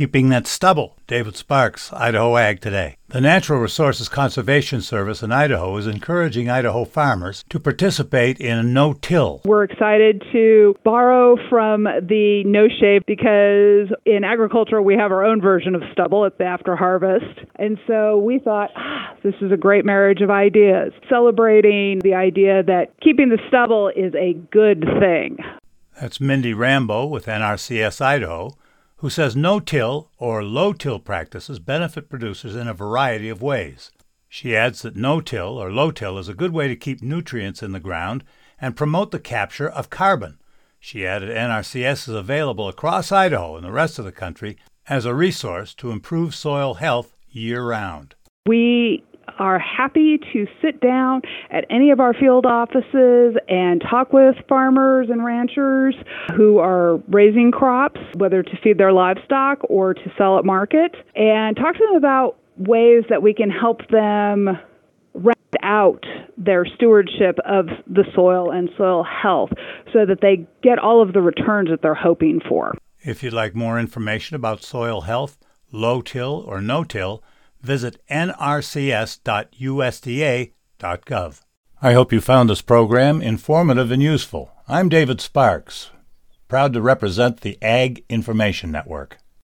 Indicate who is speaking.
Speaker 1: keeping that stubble. David Sparks, Idaho Ag Today. The Natural Resources Conservation Service in Idaho is encouraging Idaho farmers to participate in no till.
Speaker 2: We're excited to borrow from the no shave because in agriculture we have our own version of stubble at the after harvest. And so we thought, ah, this is a great marriage of ideas, celebrating the idea that keeping the stubble is a good thing.
Speaker 1: That's Mindy Rambo with NRCS Idaho who says no-till or low-till practices benefit producers in a variety of ways. She adds that no-till or low-till is a good way to keep nutrients in the ground and promote the capture of carbon. She added NRCS is available across Idaho and the rest of the country as a resource to improve soil health year-round.
Speaker 2: We are happy to sit down at any of our field offices and talk with farmers and ranchers who are raising crops, whether to feed their livestock or to sell at market, and talk to them about ways that we can help them round out their stewardship of the soil and soil health so that they get all of the returns that they're hoping for.
Speaker 1: If you'd like more information about soil health, low till or no till, visit nrcs.usda.gov. I hope you found this program informative and useful. I'm David Sparks, proud to represent the Ag Information Network.